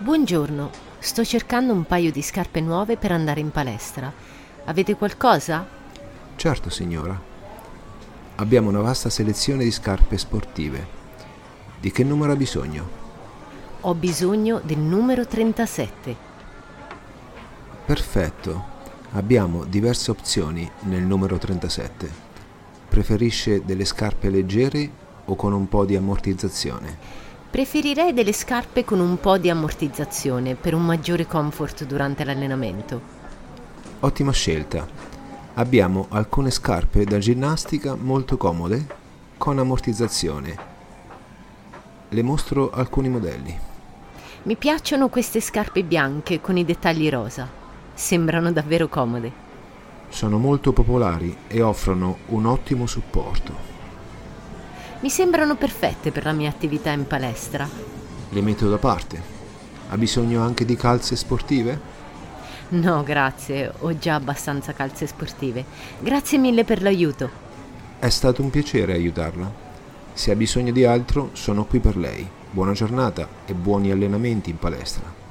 Buongiorno, sto cercando un paio di scarpe nuove per andare in palestra. Avete qualcosa? Certo, signora. Abbiamo una vasta selezione di scarpe sportive. Di che numero ha bisogno? Ho bisogno del numero 37. Perfetto. Abbiamo diverse opzioni nel numero 37. Preferisce delle scarpe leggere o con un po' di ammortizzazione? Preferirei delle scarpe con un po' di ammortizzazione per un maggiore comfort durante l'allenamento. Ottima scelta. Abbiamo alcune scarpe da ginnastica molto comode con ammortizzazione. Le mostro alcuni modelli. Mi piacciono queste scarpe bianche con i dettagli rosa. Sembrano davvero comode. Sono molto popolari e offrono un ottimo supporto. Mi sembrano perfette per la mia attività in palestra. Le metto da parte. Ha bisogno anche di calze sportive? No, grazie, ho già abbastanza calze sportive. Grazie mille per l'aiuto. È stato un piacere aiutarla. Se ha bisogno di altro, sono qui per lei. Buona giornata e buoni allenamenti in palestra.